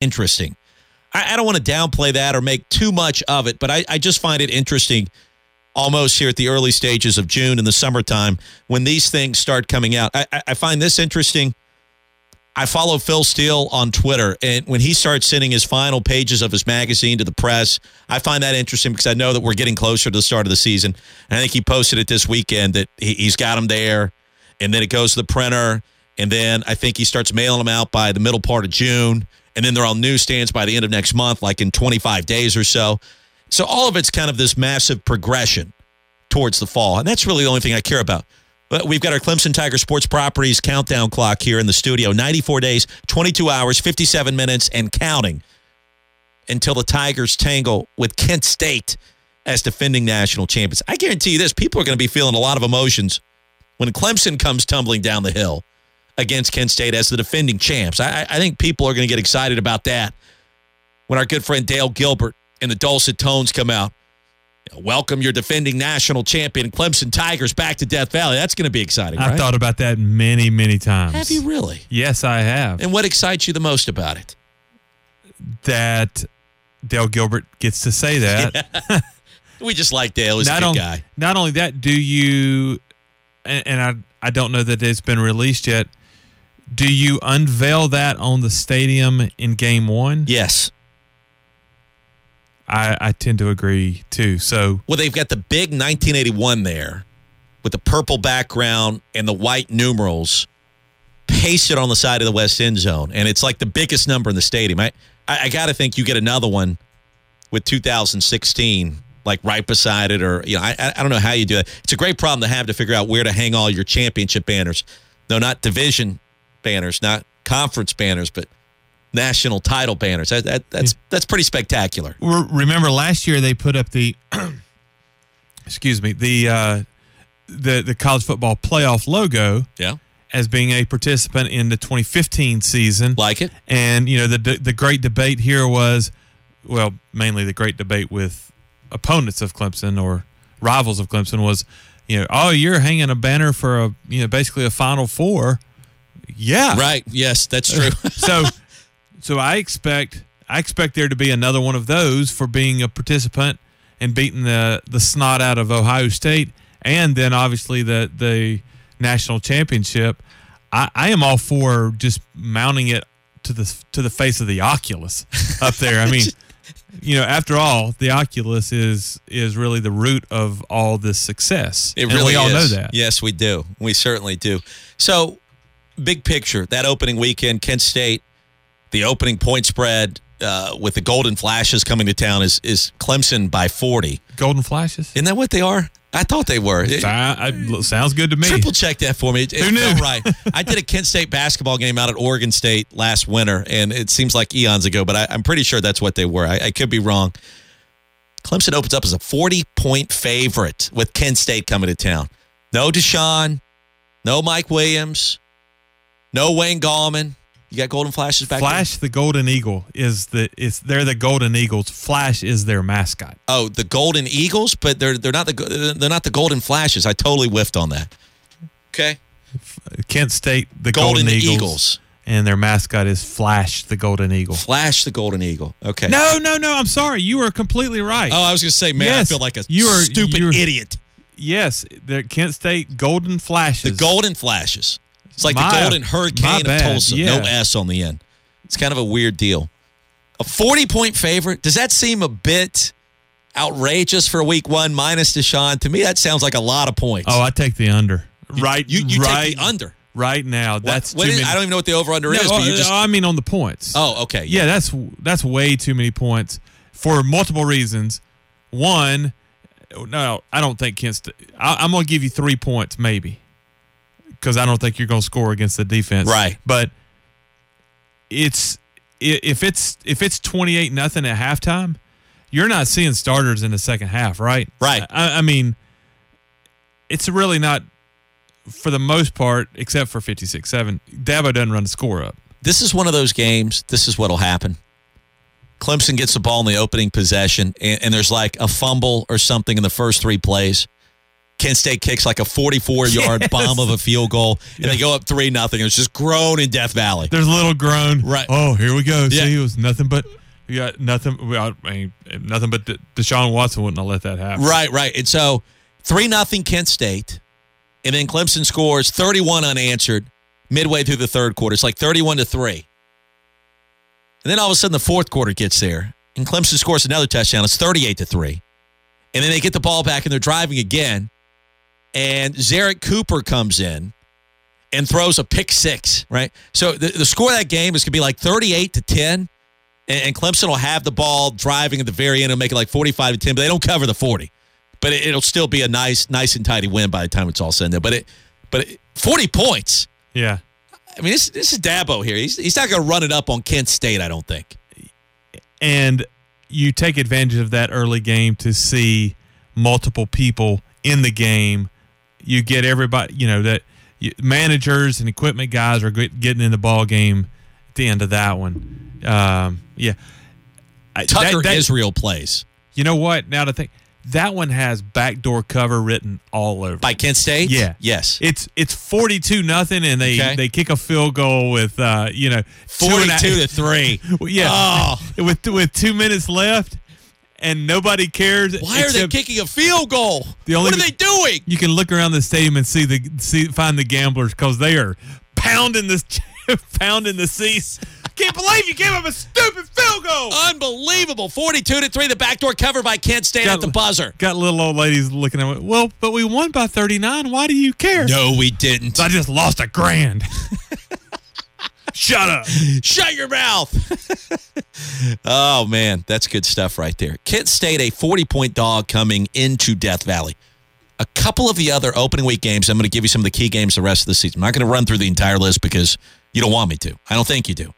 interesting. I, I don't want to downplay that or make too much of it, but I, I just find it interesting almost here at the early stages of June in the summertime when these things start coming out. I, I find this interesting. I follow Phil Steele on Twitter, and when he starts sending his final pages of his magazine to the press, I find that interesting because I know that we're getting closer to the start of the season. And I think he posted it this weekend that he, he's got them there, and then it goes to the printer, and then I think he starts mailing them out by the middle part of June, and then they're on newsstands by the end of next month, like in 25 days or so. So all of it's kind of this massive progression towards the fall, and that's really the only thing I care about. But we've got our Clemson Tiger Sports Properties countdown clock here in the studio 94 days, 22 hours, 57 minutes, and counting until the Tigers tangle with Kent State as defending national champions. I guarantee you this people are going to be feeling a lot of emotions when Clemson comes tumbling down the hill against Kent State as the defending champs. I, I think people are going to get excited about that when our good friend Dale Gilbert and the dulcet tones come out welcome your defending national champion Clemson Tigers back to Death Valley. That's going to be exciting. I've right? thought about that many, many times. Have you really? Yes, I have. And what excites you the most about it? That Dale Gilbert gets to say that. we just like Dale. He's not a good on- guy. Not only that, do you, and, and I, I don't know that it's been released yet. Do you unveil that on the stadium in game one? Yes. I, I tend to agree too. So Well, they've got the big 1981 there with the purple background and the white numerals pasted on the side of the west end zone. And it's like the biggest number in the stadium. I, I, I got to think you get another one with 2016 like right beside it or you know I, I I don't know how you do it it's a great problem to have to figure out where to hang all your championship banners no not division banners not conference banners but national title banners. That, that, that's that's pretty spectacular. Remember last year they put up the excuse me the uh, the the college football playoff logo yeah. as being a participant in the 2015 season. like it. And you know the the great debate here was, well, mainly the great debate with opponents of Clemson or rivals of Clemson was, you know, oh, you're hanging a banner for a you know basically a Final Four. Yeah, right yes that's true so so I expect I expect there to be another one of those for being a participant and beating the the snot out of Ohio State and then obviously the the national championship. I, I am all for just mounting it to the to the face of the Oculus up there. I mean, you know, after all, the Oculus is is really the root of all this success. It And really we all is. know that. Yes, we do. We certainly do. So, big picture, that opening weekend, Kent State, the opening point spread uh, with the Golden Flashes coming to town is is Clemson by 40. Golden flashes. Isn't that what they are? I thought they were. It- I- I- sounds good to me. Triple check that for me. It, Who knew? right. I did a Kent State basketball game out at Oregon State last winter, and it seems like eons ago, but I, I'm pretty sure that's what they were. I, I could be wrong. Clemson opens up as a 40 point favorite with Kent State coming to town. No Deshaun, no Mike Williams, no Wayne Gallman. You got Golden Flashes back there? Flash the Golden Eagle is the it's they're the Golden Eagles. Flash is their mascot. Oh, the Golden Eagles, but they're they're not the they're not the Golden Flashes. I totally whiffed on that. Okay, Kent State the Golden, Golden, Eagles, Eagles. and their mascot is Flash the Golden Eagle. Flash the Golden Eagle. Okay. No, no, no. I'm sorry. You are completely right. Oh, I was going to say, man, Yes, I feel like a you are- stupid idiot. yes, the Kent State Golden Flashes. The Golden Flashes. It's like My- the Golden Hurricane of Tulsa. No yeah. S on the end. It's kind of a weird deal. A 40 point favorite. Does that seem a bit outrageous for week one minus Deshaun? To me, that sounds like a lot of points. Oh, I take the under. right, you, you right, take the under. right now. What- That's what too is- many. I don't even know what the over under No, is, but you uh, just. I mean on the points. oh, okay. Yeah, that's that's way too many points for multiple reasons. One, no, I don't think Kent. I'm going to give you three points, maybe, because I don't think you're going to score against the defense. Right. but it's if it's if it's 28 nothing at halftime, you're not seeing starters in the second half, right? Right. I, I mean, it's really not for the most part, except for 56-7. Dabo doesn't run the score up. This is one of those games. This is what'll happen. Clemson gets the ball in the opening possession, and, and there's like a fumble or something in the first three plays. Kent State kicks like a 44 yard Yes. bomb of a field goal, and they go up three nothing. It was just groan in Death Valley. There's a little groan. Right. Oh, here we go. Yeah. See, it was nothing but we got nothing. I mean, nothing but De- Deshaun Watson wouldn't have let that happen. Right, right. And so three nothing Kent State, and then Clemson scores 31 unanswered midway through the third quarter. It's like 31 to three. And then all of a sudden the fourth quarter gets there, and Clemson scores another touchdown. It's 38 to three. And then they get the ball back and they're driving again. And Zerrick Cooper comes in and throws a pick six, right? So the, the score of that game is going to be like 38 to 10. And, and Clemson will have the ball driving at the very end and make it like 45 to 10, but they don't cover the 40. But it, it'll still be a nice, nice and tidy win by the time it's all said and done. But it, but it, 40 points. Yeah. I mean, this, this is Dabo here. He's, he's not going to run it up on Kent State, I don't think. and you take advantage of that early game to see multiple people in the game. You get everybody, you know, that you, managers and equipment guys are get, getting in the ball game at the end of that one. Um, yeah, Tucker that- that- Israel plays You know what? Now to think, that one has backdoor cover written all over. by Kent State. Yeah. Yes. it's it's forty two nothing, and they Okay. they kick a field goal with uh you know two a- 42 to 3. Yeah, Oh. with with two minutes left, and nobody cares. Why are they kicking a field goal? The only- what are they doing? You can look around the stadium and see the see find the gamblers because they are pounding this pounding the seats. Can't believe you gave up a stupid field goal. Unbelievable. 42 to 3, the backdoor cover by Kent State Got- at the buzzer. Got little old ladies looking at me. Well, but we won by thirty nine. Why do you care? No, we didn't. I just lost a grand. Shut up. Shut your mouth. oh, man. That's good stuff right there. Kent State, a 40 point dog coming into Death Valley. A couple of the other opening week games, I'm going to give you some of the key games the rest of the season. I'm not going to run through the entire list because you don't want me to. I don't think you do.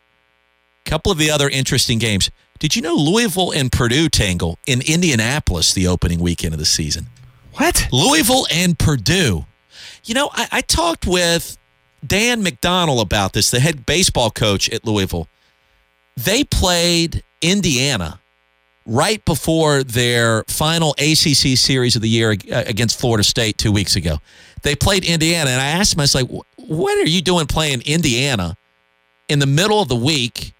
A couple of the other interesting games. Did you know Louisville and Purdue tangle in Indianapolis the opening weekend of the season? What? Louisville and Purdue. You know, I, I talked with Dan McDonnell about this, the head baseball coach at Louisville. They played Indiana right before their final ACC series of the year uh, against Florida State two weeks ago. They played Indiana, and I asked him, I was like, what are you doing playing Indiana in the middle of the week,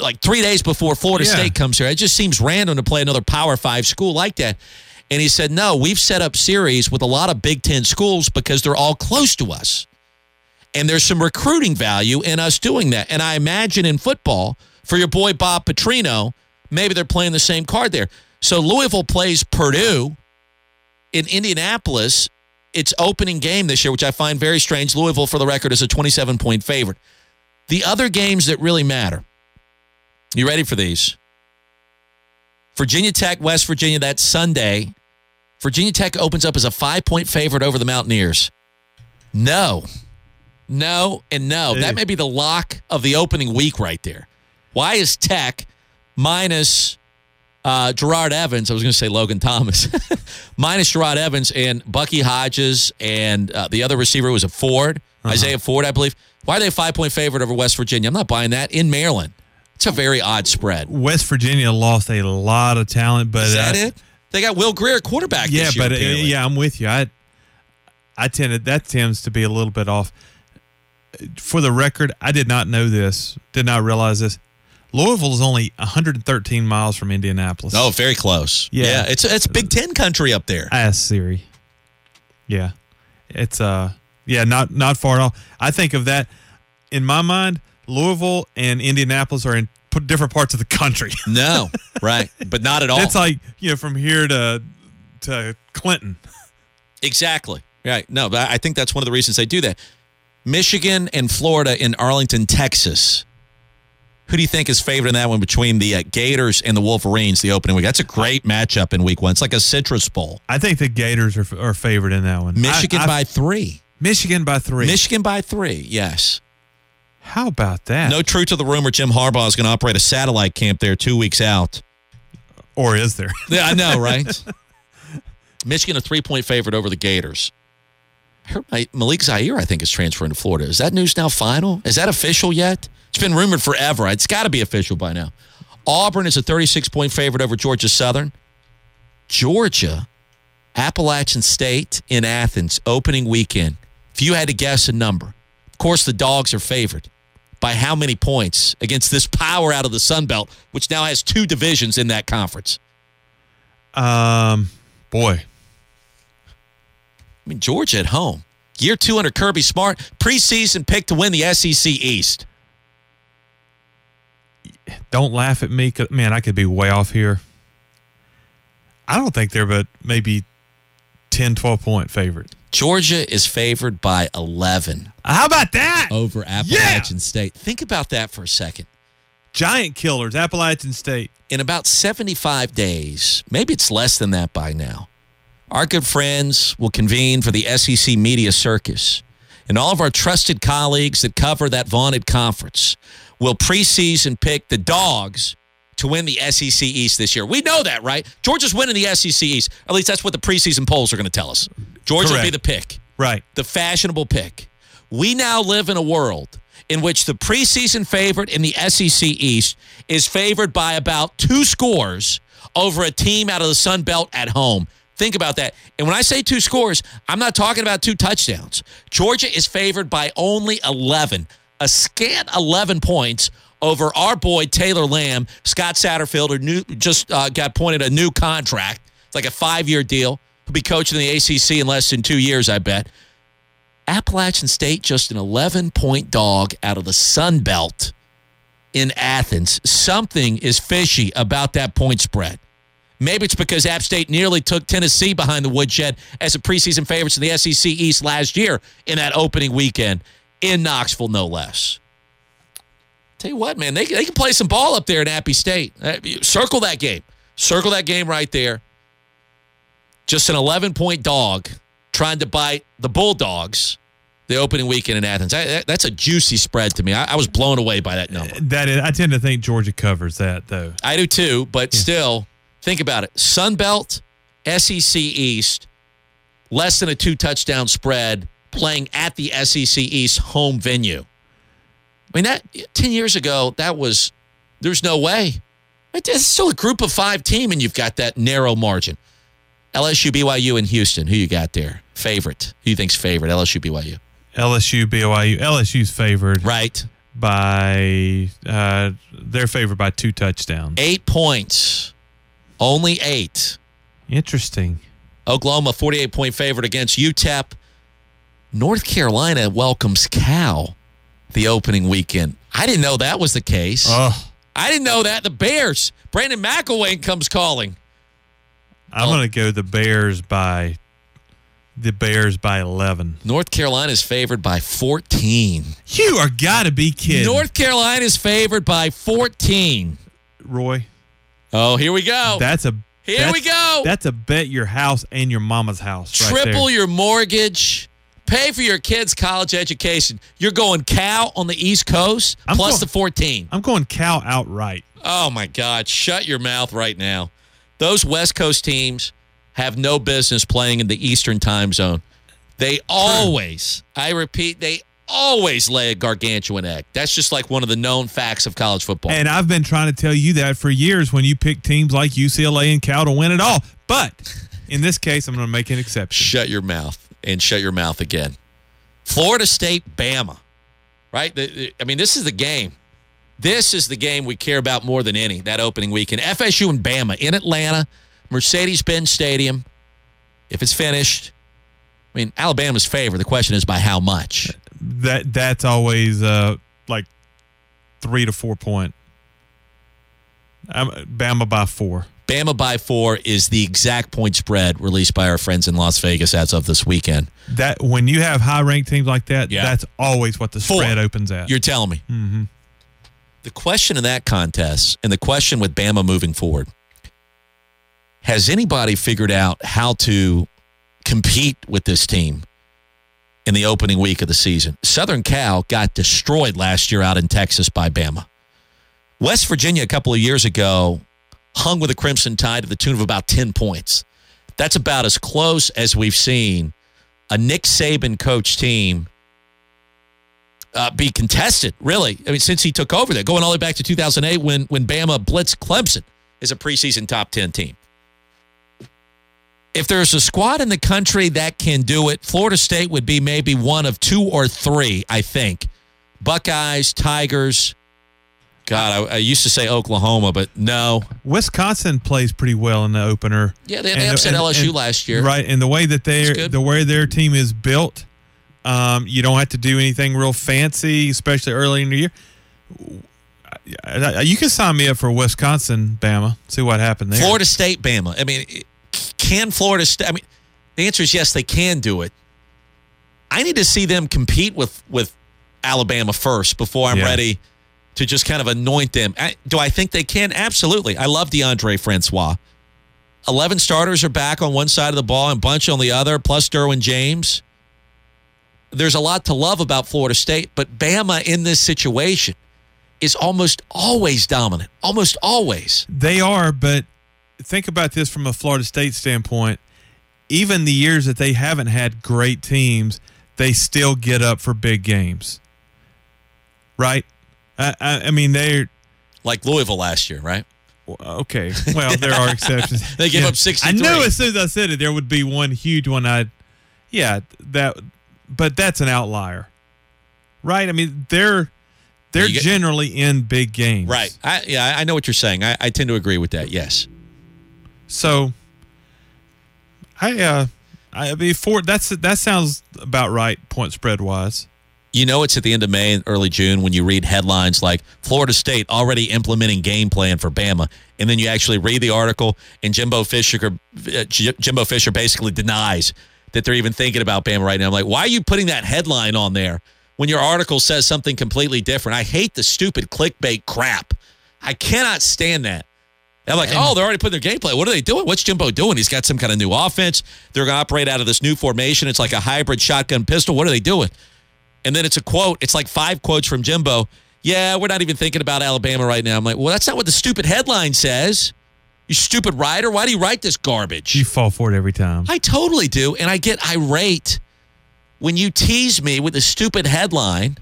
like three days before Florida Yeah. State comes here? It just seems random to play another Power Five school like that. And he said, no, we've set up series with a lot of Big Ten schools because they're all close to us. And there's some recruiting value in us doing that. And I imagine in football, for your boy Bob Petrino, maybe they're playing the same card there. So Louisville plays Purdue in Indianapolis. It's opening game this year, which I find very strange. Louisville, for the record, is a 27 point favorite. The other games that really matter. You ready for these? Virginia Tech, West Virginia, that's Sunday. Virginia Tech opens up as a five point favorite over the Mountaineers. No, no, and no. That may be the lock of the opening week right there. Why is Tech minus uh, Jerod Evans? I was going to say Logan Thomas, minus Jerod Evans and Bucky Hodges and uh, the other receiver was a Ford, Isaiah Ford, I believe. Why are they a five point favorite over West Virginia? I'm not buying that in Maryland. It's a very odd spread. West Virginia lost a lot of talent, but Is that uh, it? They got Will Grier quarterback. Yeah, year, but uh, yeah, I'm with you. I I tended that tends to be a little bit off. For the record, I did not know this. Did not realize this. Louisville is only 113 miles from Indianapolis. Oh, very close. Yeah. it's it's Big Ten country up there. Ask Siri. Yeah, it's uh, yeah, not not far at all. I think of that in my mind. Louisville and Indianapolis are in different parts of the country. No, right, but not at all. It's like you know from here to to Clinton. exactly right. No, but I think that's one of the reasons they do that. Michigan and Florida in Arlington, Texas. Who do you think is favored in that one between the uh, Gators and the Wolverines? The opening week. That's a great matchup in Week One. It's like a Citrus Bowl. I think the Gators are, are favored in that one. Michigan I- by three. Michigan by three. Michigan by three. Yes. How about that? No truth to the rumor. Jim Harbaugh is going to operate a satellite camp there two weeks out. Or is there? Yeah, I know, right? Michigan a three point favorite over the Gators. Malik Zaire, I think, is transferring to Florida. Is that news now final? Is that official yet? It's been rumored forever. It's got to be official by now. Auburn is a 36 point favorite over Georgia Southern. Georgia Appalachian State in Athens, opening weekend. If you had to guess a number, of course, the dogs are favored. By how many points against this power out of the Sun Belt, which now has two divisions in that conference? Um, boy, I mean, Georgia at home. Year two under Kirby Smart, preseason pick to win the SEC East. don't laugh at me. Man, I could be way off here. I don't think they're but maybe 10, 12 point favorite. Georgia is favored by 11 How about that? over Appalachian State. Think about that for a second. Giant killers, Appalachian State. in about 75 days, maybe it's less than that by now, our good friends will convene for the SEC Media Circus. And all of our trusted colleagues that cover that vaunted conference will preseason pick the dogs to win the SEC East this year. We know that, right? Georgia's winning the SEC East. At least that's what the preseason polls are going to tell us. Georgia will be the pick Right. the fashionable pick. We now live in a world in which the preseason favorite in the SEC East is favored by about two scores over a team out of the Sun Belt at home. Think about that. And when I say two scores, I'm not talking about two touchdowns. Georgia is favored by only 11, a scant 11 points over our boy Taylor Lamb, Scott Satterfield, who just uh, got pointed a new contract. It's like a five year deal. He'll be coaching the ACC in less than two years, I bet. Appalachian State just an 11 point dog out of the Sun Belt in Athens. Something is fishy about that point spread. Maybe it's because App State nearly took Tennessee behind the woodshed as a preseason favorites in the SEC East last year in that opening weekend in Knoxville, no less. Tell you what, man, they, they can play some ball up there in Appy State. Uh, Circle that game. Circle that game right there. Just an 11 point dog trying to bite the Bulldogs the opening weekend in Athens. I, that- that's a juicy spread to me. I, I was blown away by that number. That is, I tend to think Georgia covers that though. I do too, but still, think about it. Sun Belt, SEC East, less than a two touchdown spread, playing at the SEC East home venue. I mean, that 10 years ago, that was, there's no way. It- It's still a group of five team, and you've got that narrow margin. LSU, BYU, and Houston. Who you got there? Favorite. Who you think's favorite? LSU, BYU. LSU, BYU. LSU's favored Right. by uh, they're favored by two touchdowns. Eight points. Only eight. Interesting. Oklahoma, 48 point favorite against UTEP. North Carolina welcomes Cal the opening weekend. I didn't know that was the case. I didn't know that. The Bears. Brandon McIlwain comes calling. I'm Oh. gonna go the Bears by the Bears by eleven. North Carolina is favored by 14. You are gotta be kidding, North Carolina is favored by 14. Roy. Oh, here we go. That's a Here that's- we go. That's a bet your house and your mama's house. right Triple your mortgage. Pay for your kids' college education. You're going Cal on the East Coast I'm plus going- the 14. I'm going Cal outright. Oh my God! Shut your mouth right now. Those West Coast teams have no business playing in the Eastern time zone. They always, I repeat, they always lay a gargantuan egg. That's just like one of the known facts of college football. And I've been trying to tell you that for years when you pick teams like UCLA and Cal to win it all. But in this case, I'm going to make an exception. shut your mouth and shut your mouth again. Florida State, Bama, right? I mean, this is the game. This is the game we care about more than any. That opening weekend, FSU and Bama in Atlanta, Mercedes-Benz Stadium. If it's finished, I mean, Alabama's favor. The question is by how much. That that's always uh, like three to four point. I'm Bama by four. Bama by four is the exact point spread released by our friends in Las Vegas as of this weekend. That when you have high ranked teams like that, Yeah. that's always what the Four. spread opens at. You're telling me. Mm-hmm. The question in that contest and the question with Bama moving forward has anybody figured out how to compete with this team in the opening week of the season? Southern Cal got destroyed last year out in Texas by Bama. West Virginia, a couple of years ago, hung with a Crimson Tide to the tune of about 10 points. That's about as close as we've seen a Nick Saban coach team uh, be contested, really. I mean, since he took over there, going all the way back to 2008 when, when Bama blitzed Clemson as a preseason top 10 team. If there's a squad in the country that can do it, Florida State would be maybe one of two or three, I think. Buckeyes, Tigers. God, I, I used to say Oklahoma, but no. Wisconsin plays pretty well in the opener. Yeah, they, they upset and- LSU and- last year. Right, and the way that they the way their team is built, um, you don't have to do anything real fancy, especially early in the year. You can sign me up for Wisconsin, Bama. See what happened there. Florida State, Bama. I mean, can Florida State? I mean, the answer is yes, they can do it. I need to see them compete with with Alabama first before I'm Yeah. ready to just kind of anoint them. I, do I think they can? Absolutely. I love Deondre Francois. Eleven starters are back on one side of the ball and bunch on the other, plus Derwin James. There's a lot to love about Florida State, but Bama in this situation is almost always dominant. Almost always. They are, but think about this from a Florida State standpoint. Even the years that they haven't had great teams, they still get up for big games. Right? I, I, I mean, they're Like Louisville last year, right? okay. Well, there are exceptions. They give Yeah. up 63. I knew as soon as I said it, there would be one huge one. I, yeah, that, but that's an outlier, right? I mean, they're they're get- generally in big games, Right. I, yeah, I know what you're saying. I, I tend to agree with that. Yes. So, I uh, I mean, that's that sounds about right. Point spread wise, You know, it's at the end of May and early June when you read headlines like Florida State already implementing game plan for Bama. And then you actually read the article, and Jimbo Fisher, uh, Jimbo Fisher basically denies that they're even thinking about Bama right now. I'm like, why are you putting that headline on there when your article says something completely different? I hate the stupid clickbait crap. I cannot stand that. I'm like, oh, they're already putting their game plan. What are they doing? What's Jimbo doing? He's got some kind of new offense. They're going to operate out of this new formation. It's like a hybrid shotgun pistol. What are they doing? And then it's a quote. It's like five quotes from Jimbo. Yeah, we're not even thinking about Alabama right now. I'm like, well, that's not what the stupid headline says. You stupid writer. Why do you write this garbage? you fall for it every time. I totally do. And I get irate when you tease me with a stupid headline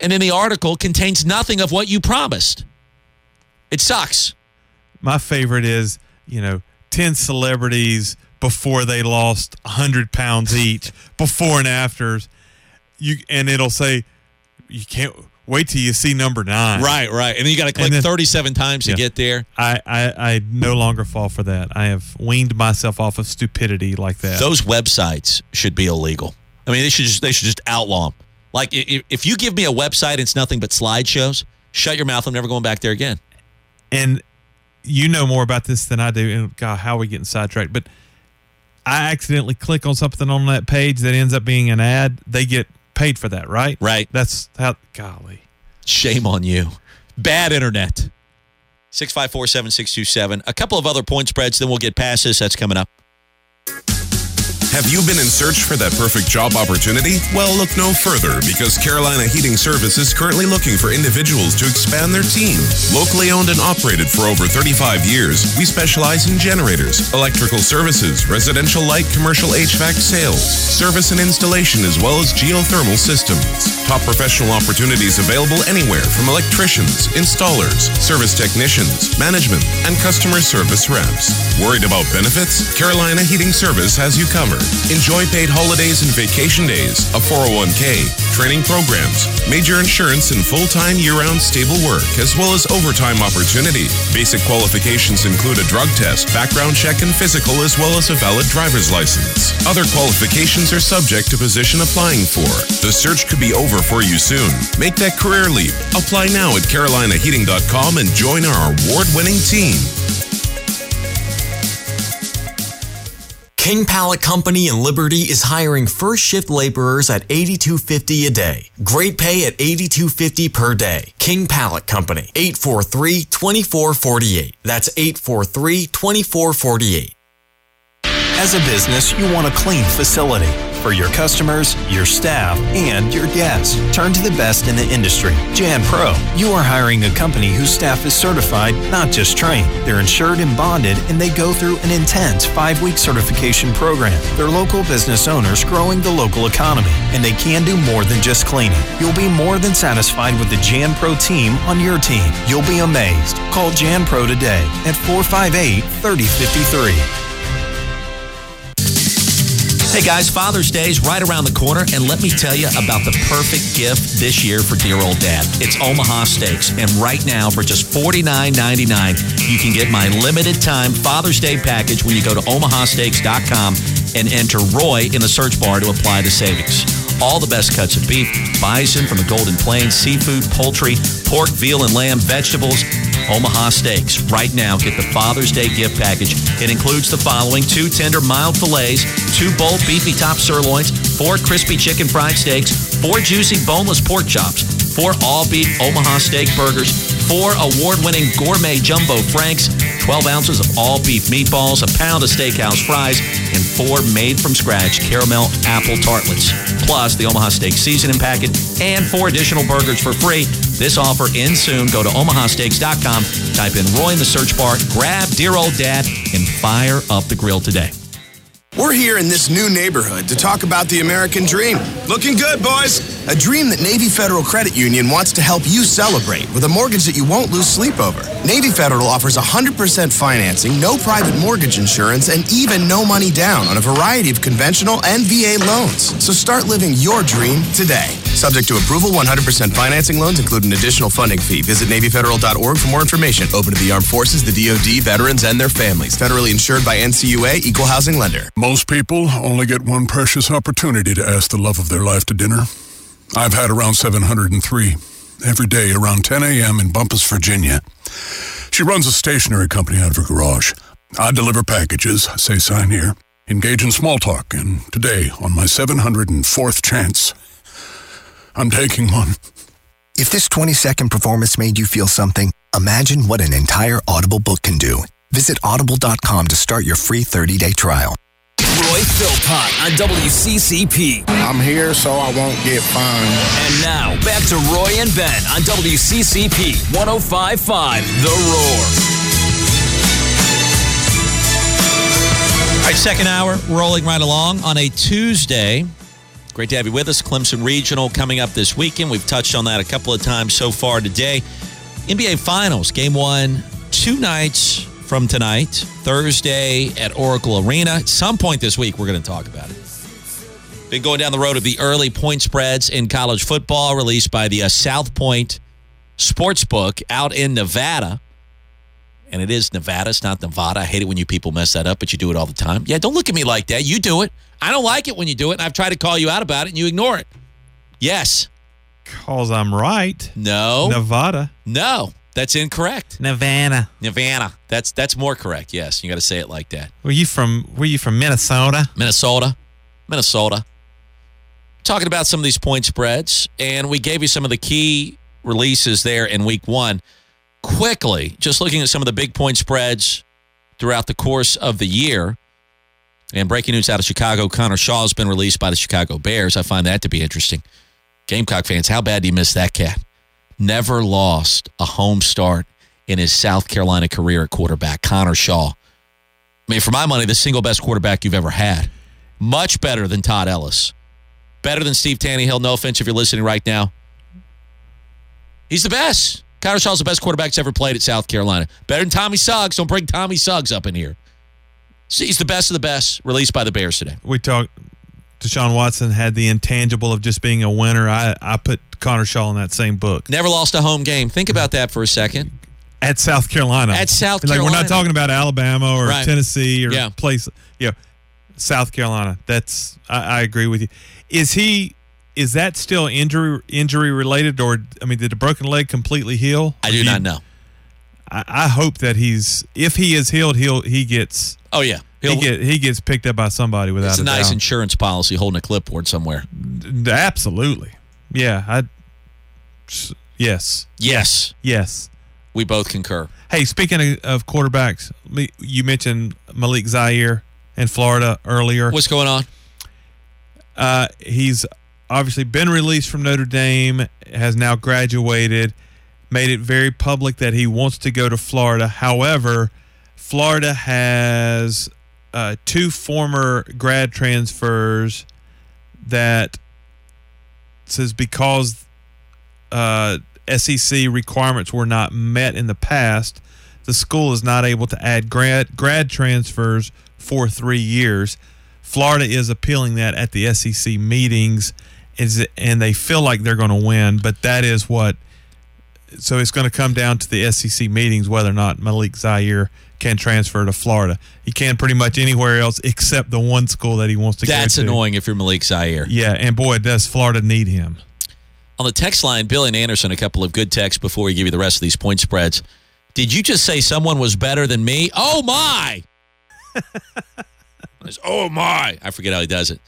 and then the article contains nothing of what you promised. It sucks. My favorite is you know ten celebrities before they lost hundred pounds each, before and afters. You and it'll say you can't wait till you see number nine. Right, right. And then you got to click then- 37 times to get there. I, I I no longer fall for that. I have weaned myself off of stupidity like that. Those websites should be illegal. I mean, they should just they should just outlaw them. Like if you give me a website and it's nothing but slideshows, shut your mouth. I'm never going back there again. and you know more about this than I do. And God, how are we getting sidetracked? But I accidentally click on something on that page that ends up being an ad. They get paid for that, right? Right. That's how. Golly. Shame on you. Bad internet. 654 7627. A couple of other point spreads, then we'll get past this. That's coming up. Have you been in search for that perfect job opportunity? Well, look no further because Carolina Heating Service is currently looking for individuals to expand their team. Locally owned and operated for over 35 years, we specialize in generators, electrical services, residential light commercial HVAC sales, service and installation, as well as geothermal systems. Top professional opportunities available anywhere from electricians, installers, service technicians, management, and customer service reps. Worried about benefits? Carolina Heating Service has you covered. Enjoy paid holidays and vacation days, a 401k, training programs, major insurance, and full time year round stable work, as well as overtime opportunity. Basic qualifications include a drug test, background check, and physical, as well as a valid driver's license. Other qualifications are subject to position applying for. The search could be over for you soon. Make that career leap. Apply now at carolinaheating.com and join our award winning team. King Pallet Company in Liberty is hiring first shift laborers at 8250 a day. Great pay at 8250 per day. King Pallet Company, 843-2448. That's 843-2448. As a business, you want a clean facility for your customers, your staff, and your guests. Turn to the best in the industry, Jan Pro. You are hiring a company whose staff is certified, not just trained. They're insured and bonded, and they go through an intense five week certification program. They're local business owners growing the local economy, and they can do more than just cleaning. You'll be more than satisfied with the Jan Pro team on your team. You'll be amazed. Call Jan Pro today at 458 3053. Hey guys, Father's Day is right around the corner, and let me tell you about the perfect gift this year for dear old dad. It's Omaha Steaks, and right now for just $49.99, you can get my limited time Father's Day package when you go to omahasteaks.com and enter Roy in the search bar to apply the savings. All the best cuts of beef, bison from the Golden Plains, seafood, poultry, pork, veal, and lamb, vegetables. Omaha Steaks. Right now, get the Father's Day gift package. It includes the following two tender mild fillets, two bold beefy top sirloins, four crispy chicken fried steaks, four juicy boneless pork chops, four all beef Omaha steak burgers, four award winning gourmet jumbo franks, 12 ounces of all beef meatballs, a pound of steakhouse fries, and four made from scratch caramel apple tartlets. Plus, the Omaha Steak seasoning packet and four additional burgers for free. This offer ends soon. Go to omahasteaks.com, type in Roy in the search bar, grab Dear Old Dad, and fire up the grill today. We're here in this new neighborhood to talk about the American dream. Looking good, boys. A dream that Navy Federal Credit Union wants to help you celebrate with a mortgage that you won't lose sleep over. Navy Federal offers 100% financing, no private mortgage insurance, and even no money down on a variety of conventional and VA loans. So start living your dream today. Subject to approval, 100% financing loans include an additional funding fee. Visit NavyFederal.org for more information. Open to the armed forces, the DoD, veterans, and their families. Federally insured by NCUA, Equal Housing Lender. Most people only get one precious opportunity to ask the love of their life to dinner. I've had around 703 every day around 10 a.m. in Bumpus, Virginia. She runs a stationery company out of her garage. I deliver packages, say sign here, engage in small talk, and today, on my 704th chance, I'm taking one. If this 20 second performance made you feel something, imagine what an entire Audible book can do. Visit audible.com to start your free 30 day trial. Roy Philpott on WCCP. I'm here so I won't get fined. And now, back to Roy and Ben on WCCP 1055 The Roar. All right, second hour rolling right along on a Tuesday. Great to have you with us. Clemson Regional coming up this weekend. We've touched on that a couple of times so far today. NBA Finals, game one, two nights from tonight, Thursday at Oracle Arena. At some point this week, we're going to talk about it. Been going down the road of the early point spreads in college football released by the uh, South Point Sportsbook out in Nevada. And it is Nevada. It's not Nevada. I hate it when you people mess that up, but you do it all the time. Yeah, don't look at me like that. You do it. I don't like it when you do it, and I've tried to call you out about it, and you ignore it. Yes. Cause I'm right. No. Nevada. No. That's incorrect. Nevada. Nevada. That's that's more correct. Yes, you got to say it like that. Were you from Were you from Minnesota? Minnesota. Minnesota. Talking about some of these point spreads, and we gave you some of the key releases there in week one. Quickly, just looking at some of the big point spreads throughout the course of the year. And breaking news out of Chicago Connor Shaw has been released by the Chicago Bears. I find that to be interesting. Gamecock fans, how bad do you miss that cat? Never lost a home start in his South Carolina career at quarterback, Connor Shaw. I mean, for my money, the single best quarterback you've ever had. Much better than Todd Ellis. Better than Steve Taneyhill. No offense if you're listening right now. He's the best. Connor Shaw's the best quarterback that's ever played at South Carolina. Better than Tommy Suggs. Don't bring Tommy Suggs up in here. He's the best of the best, released by the Bears today. We talked. Deshaun Watson had the intangible of just being a winner. I, I put Connor Shaw in that same book. Never lost a home game. Think about that for a second. At South Carolina. At South Carolina. like. We're not talking about Alabama or Right. Tennessee or Yeah. place. Yeah, South Carolina. That's I, I agree with you. Is he? Is that still injury injury related, or I mean, did the broken leg completely heal? I do not know. I, I hope that he's if he is healed, he'll he gets Oh, yeah. he He'll, get he gets picked up by somebody without it's a a nice doubt. insurance policy holding a clipboard somewhere. Absolutely, yeah. I yes Yes, yes. we both concur. Hey, speaking of, of quarterbacks, you mentioned Malik Zaire in Florida earlier. What's going on? Uh, he's obviously been released from Notre Dame, has now graduated, made it very public that he wants to go to Florida. However, Florida has uh, two former grad transfers that says because uh, SEC requirements were not met in the past, the school is not able to add grad grad transfers for three years. Florida is appealing that at the SEC meetings, is and they feel like they're going to win, but that is what. So it's going to come down to the SEC meetings whether or not Malik Zaire can transfer to Florida. He can pretty much anywhere else except the one school that he wants to That's go to. That's annoying if you're Malik Zaire. Yeah, and boy, does Florida need him. On the text line, Billy and Anderson, a couple of good texts before we give you the rest of these point spreads. Did you just say someone was better than me? Oh, my. Oh, my. I forget how he does it.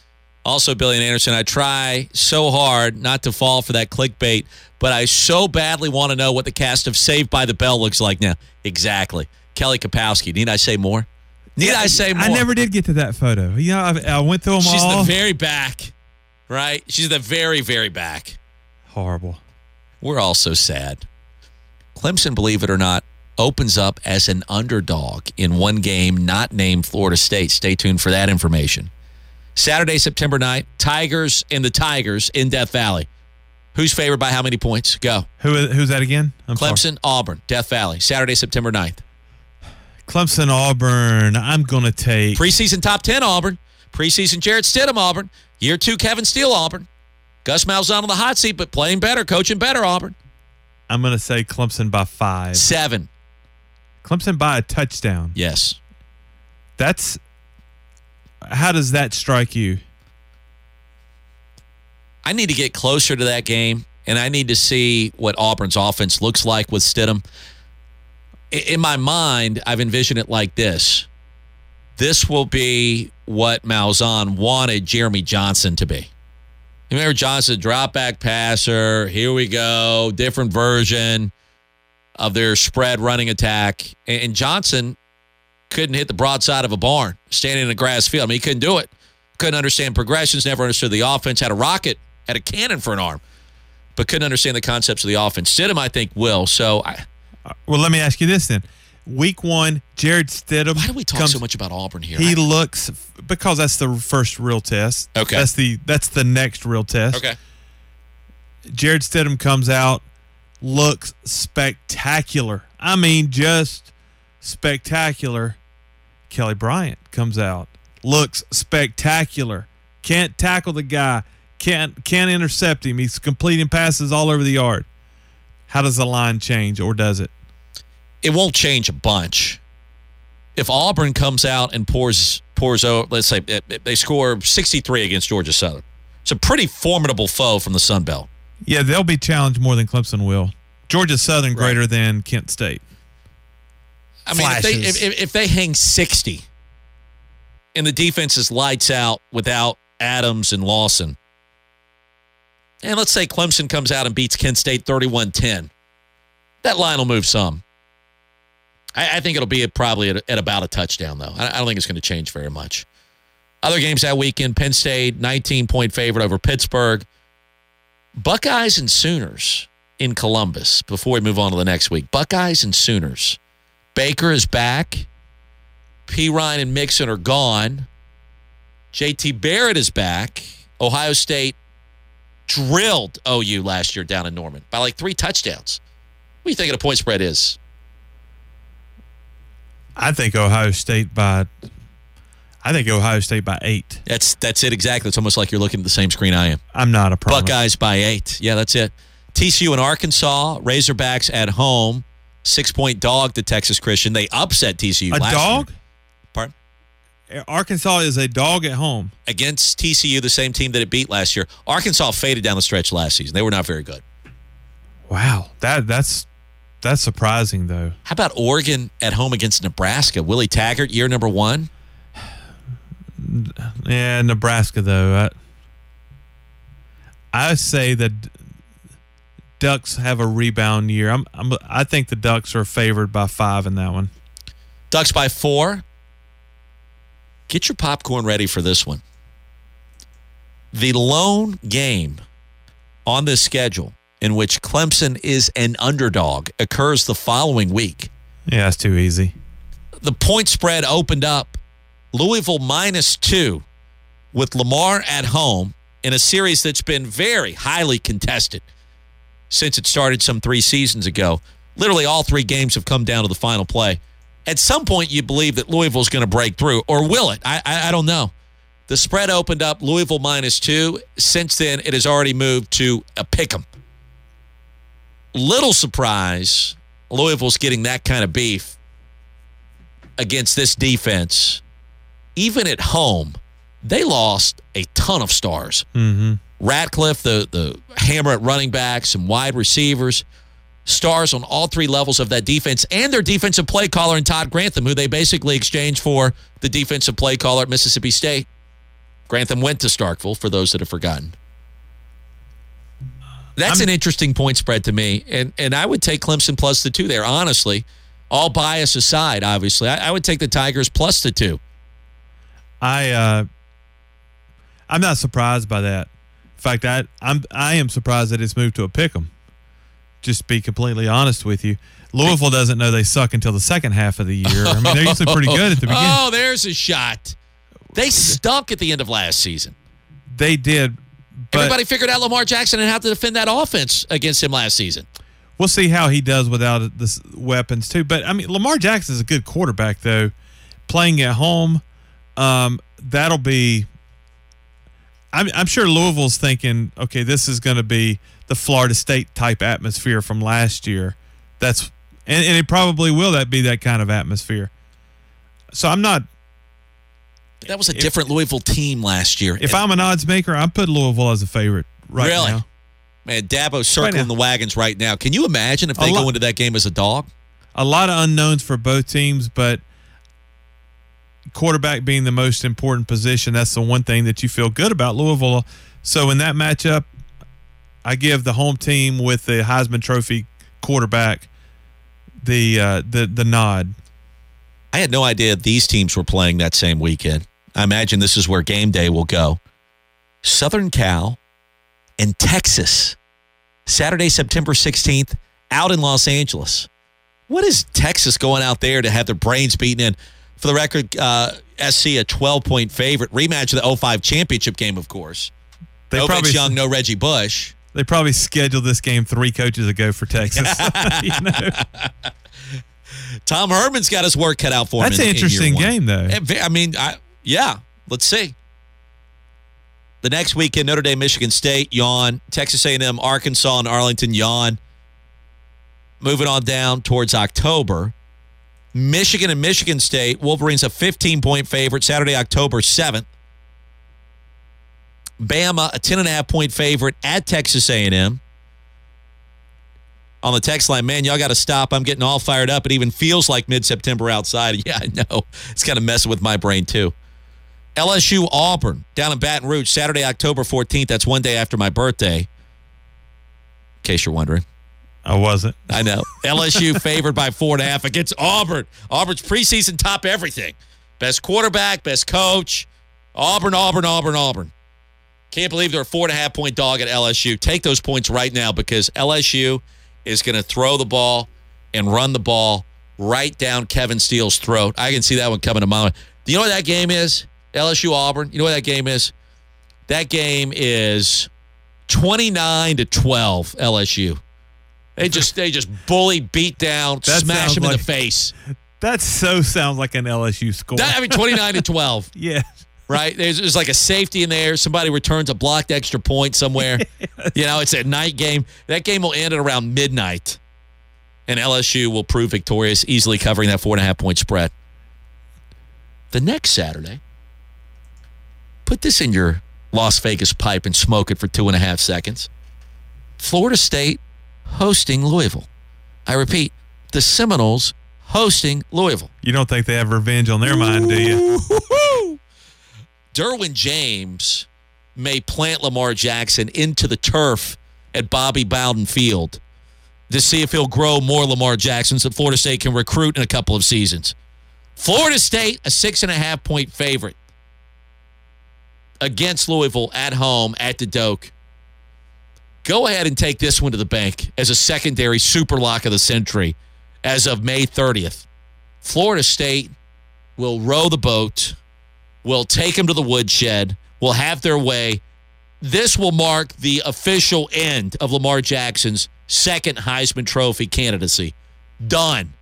Also, Billy and Anderson, I try so hard not to fall for that clickbait, but I so badly want to know what the cast of Saved by the Bell looks like now. Exactly. Kelly Kapowski. Need I say more? Need I say more? I never did get to that photo. You know, I, I went through them She's all. She's the very back, right? She's the very, very back. Horrible. We're all so sad. Clemson, believe it or not, opens up as an underdog in one game not named Florida State. Stay tuned for that information. Saturday, September 9th, Tigers and the Tigers in Death Valley. Who's favored by how many points? Go. Who who's that again? I'm sorry. Clemson, Auburn, Death Valley, Saturday, September 9th. Clemson, Auburn. I'm going to take. Preseason top 10 Auburn. Preseason Jarrett Stidham Auburn. Year two Kevin Steele Auburn. Gus Malzahn on the hot seat, but playing better, coaching better Auburn. I'm going to say Clemson by five. Seven. Clemson by a touchdown. Yes. That's. How does that strike you? I need to get closer to that game, and I need to see what Auburn's offense looks like with Stidham. In my mind, I've envisioned it like this. This will be what Malzahn wanted Jeremy Johnson to be. Remember Johnson, drop back passer. Here we go, different version of their spread running attack. And and Johnson couldn't hit the broadside of a barn standing in a grass field. I mean, he couldn't do it. Couldn't understand progressions, never understood the offense, had a rocket, had a cannon for an arm, but couldn't understand the concepts of the offense. Stidham, I think, will. So, I, uh, Well, let me ask you this then. Week one, Jarrett Stidham. why do we talk comes- so much about Auburn here? He I- looks because that's the first real test. Okay. That's the that's the next real test. okay. Jarrett Stidham comes out, looks spectacular. I mean, just spectacular. Kelly Bryant comes out, looks spectacular. Can't tackle the guy. Can't can't intercept him. He's completing passes all over the yard. How does the line change, or does it? It won't change a bunch. If Auburn comes out and pours pours out, let's say eh, eh, they score 63 against Georgia Southern. It's a pretty formidable foe from the Sun Belt. Yeah, they'll be challenged more than Clemson will. Georgia Southern greater than Kent State. I mean, if they, if, if, if they hang 60 and the defense is lights out without Adams and Lawson, and let's say Clemson comes out and beats Kent State 31 10, that line will move some. I, I think it'll be at probably at, at about a touchdown, though. I, I don't think it's going to change very much. Other games that weekend Penn State, 19 point favorite over Pittsburgh. Buckeyes and Sooners in Columbus before we move on to the next week. Buckeyes and Sooners. Baker is back. Perine and Mixon are gone. JT Barrett is back. Ohio State drilled OU last year down in Norman by like three touchdowns. What do you think of the point spread is? I think Ohio State by. I think Ohio State by eight. That's that's it exactly. It's almost like you're looking at the same screen I am. I'm not a problem. Buckeyes by eight. Yeah, that's it. TCU and Arkansas, Razorbacks at home, six point dog to Texas Christian. They upset TCU A last dog? year. Pardon? Arkansas is a dog at home. Against TCU, the same team that it beat last year. Arkansas faded down the stretch last season. They were not very good. Wow, that that's that's surprising though. How about Oregon at home against Nebraska? Willie Taggart, year number one. Yeah, Nebraska though. I, I say that Ducks have a rebound year. I'm, I'm I think the Ducks are favored by five in that one. Ducks by four. Get your popcorn ready for this one. The lone game on this schedule in which Clemson is an underdog occurs the following week. Yeah, it's too easy. The point spread opened up Louisville minus two with Lamar at home in a series that's been very highly contested since it started some three seasons ago. Literally, all three games have come down to the final play. At some point, you believe that Louisville's going to break through, or will it? I, I, I don't know. The spread opened up Louisville minus two. Since then, it has already moved to a pick 'em. Little surprise, Louisville's getting that kind of beef against this defense. Even at home, they lost a ton of stars. Mm-hmm. Ratcliffe, the the hammer at running backs some wide receivers, stars on all three levels of that defense, and their defensive play caller in Todd Grantham, who they basically exchanged for the defensive play caller at Mississippi State. Grantham went to Starkville for those that have forgotten. That's I'm- an interesting point spread to me, and and I would take Clemson plus the two there. Honestly, all bias aside, obviously, I, I would take the Tigers plus the two. I uh, I'm not surprised by that. In fact, I I'm I am surprised that it's moved to a pick 'em. Just to be completely honest with you, Louisville doesn't know they suck until the second half of the year. I mean, they're usually pretty good at the beginning. Oh, there's a shot. They stunk at the end of last season. They did, but Everybody figured out Lamar Jackson and how to defend that offense against him last season. we'll see how he does without the weapons too. But I mean, Lamar Jackson is a good quarterback though. Playing at home, um, that'll be. I'm, I'm sure Louisville's thinking, okay, this is going to be the Florida State type atmosphere from last year. That's and, and it probably will that be that kind of atmosphere. So I'm not. That was a different Louisville team last year. If And, I'm an odds maker, I put Louisville as a favorite right Really? now. man, Dabo's circling now. the wagons right now. Can you imagine if they lot- go into that game as a dog? a lot of unknowns for both teams, but quarterback being the most important position, that's the one thing that you feel good about Louisville. So in that matchup, I give the home team with the Heisman Trophy quarterback the uh, the the nod. I had no idea these teams were playing that same weekend. I imagine this is where game day will go. Southern Cal and Texas, Saturday, September 16th, out in Los Angeles. What is Texas going out there to have their brains beaten in? For the record, uh, SC a 12 point favorite. Rematch of the 05 championship game, of course. They no probably Vince Young, no Reggie Bush. they probably scheduled this game three coaches ago for Texas. You know? Tom Herman's got his work cut out for That's him. That's an in- in interesting game, though. I mean, I, yeah, let's see. The next weekend, Notre Dame, Michigan State, yawn. Texas A&M, Arkansas, and Arlington, yawn. Moving on down towards October. Michigan and Michigan State. Wolverines a 15-point favorite Saturday, October 7th. Bama, a 10.5 point favorite at Texas A&M. On the text line, man, y'all got to stop. I'm getting all fired up. It even feels like mid-September outside. Yeah, I know. It's kind of messing with my brain too. LSU Auburn down in Baton Rouge, Saturday, October 14th. That's one day after my birthday. In case you're wondering. Oh, I wasn't. I know. LSU favored by four and a half against Auburn. Auburn's preseason top everything. Best quarterback, best coach. Auburn, Auburn, Auburn, Auburn. Can't believe they're a four and a half point dog at LSU. Take those points right now because LSU is going to throw the ball and run the ball right down Kevin Steele's throat. I can see that one coming to mind. Do you know what that game is? LSU Auburn. You know what that game is? That game is 29 to 12 LSU. They just they just bully, beat down, That smash sounds them in the face. That so sounds like an LSU score. That, I mean, 29 to 12. yeah. right? There's, there's like a safety in there. Somebody returns a blocked extra point somewhere. You know, it's a night game. That game will end at around midnight, and LSU will prove victorious, easily covering that four and a half point spread. The next Saturday, put this in your Las Vegas pipe and smoke it for two and a half seconds. Florida State hosting Louisville. I repeat, the Seminoles hosting Louisville. You don't think they have revenge on their mind, do you? Derwin James may plant Lamar Jackson into the turf at Bobby Bowden Field to see if he'll grow more Lamar Jacksons that Florida State can recruit in a couple of seasons. Florida State, a six and a half point favorite against Louisville at home at the Doak. Go ahead and take this one to the bank as a secondary super lock of the century as of May 30th. Florida State will row the boat will take them to the woodshed, will have their way. This will mark the official end of Lamar Jackson's second Heisman Trophy candidacy. Done.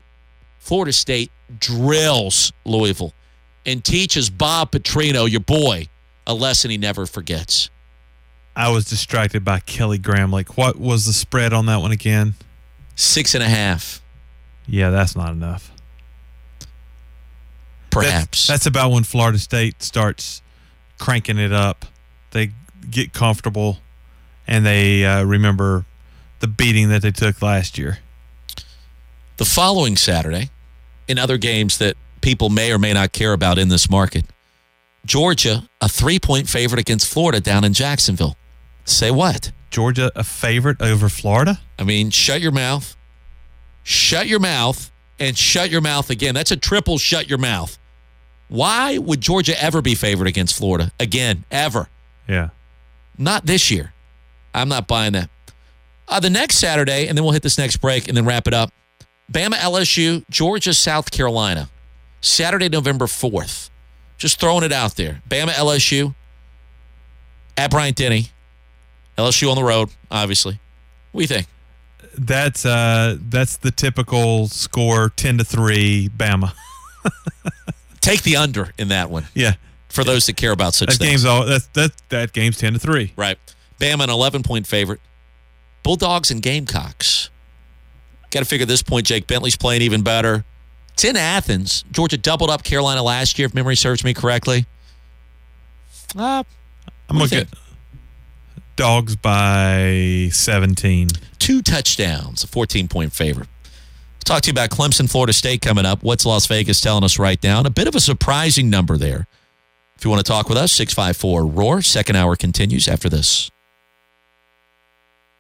Florida State drills Louisville and teaches Bob Petrino, your boy, a lesson he never forgets. I was distracted by Kelly Graham. Like, what was the spread on that one again? Six and a half, Yeah, that's not enough. perhaps. That's, that's about when Florida State starts cranking it up. They get comfortable and they uh, remember the beating that they took last year. the following Saturday, in other games that people may or may not care about in this market, Georgia, a three point favorite against Florida down in Jacksonville. Say what? Georgia a favorite over Florida? I mean, shut your mouth, shut your mouth, and shut your mouth again. That's a triple shut your mouth. Why would Georgia ever be favored against Florida again? Ever? Yeah. Not this year. I'm not buying that. Uh, the next Saturday, and then we'll hit this next break and then wrap it up. Bama LSU, Georgia, South Carolina. Saturday, November 4th. Just throwing it out there. Bama LSU at Bryant Denny. LSU on the road, obviously. What do you think? That's uh that's the typical score 10 to 3 Bama. Take the under in that one Yeah. for those that care about such That things. game's all that that that game's 10 to 3. Right. Bama, an 11 point favorite. Bulldogs and Gamecocks. Got to figure this point, Jake Bentley's playing even better. It's in Athens. Georgia doubled up Carolina last year, if memory serves me correctly. Uh, I'm What do you looking at dogs by 17. two touchdowns, a 14 point favorite. Talk to you about Clemson, Florida State coming up. What's Las Vegas telling us right now? And a bit of a surprising number there. If you want to talk with us, 654 Roar. Second hour continues after this.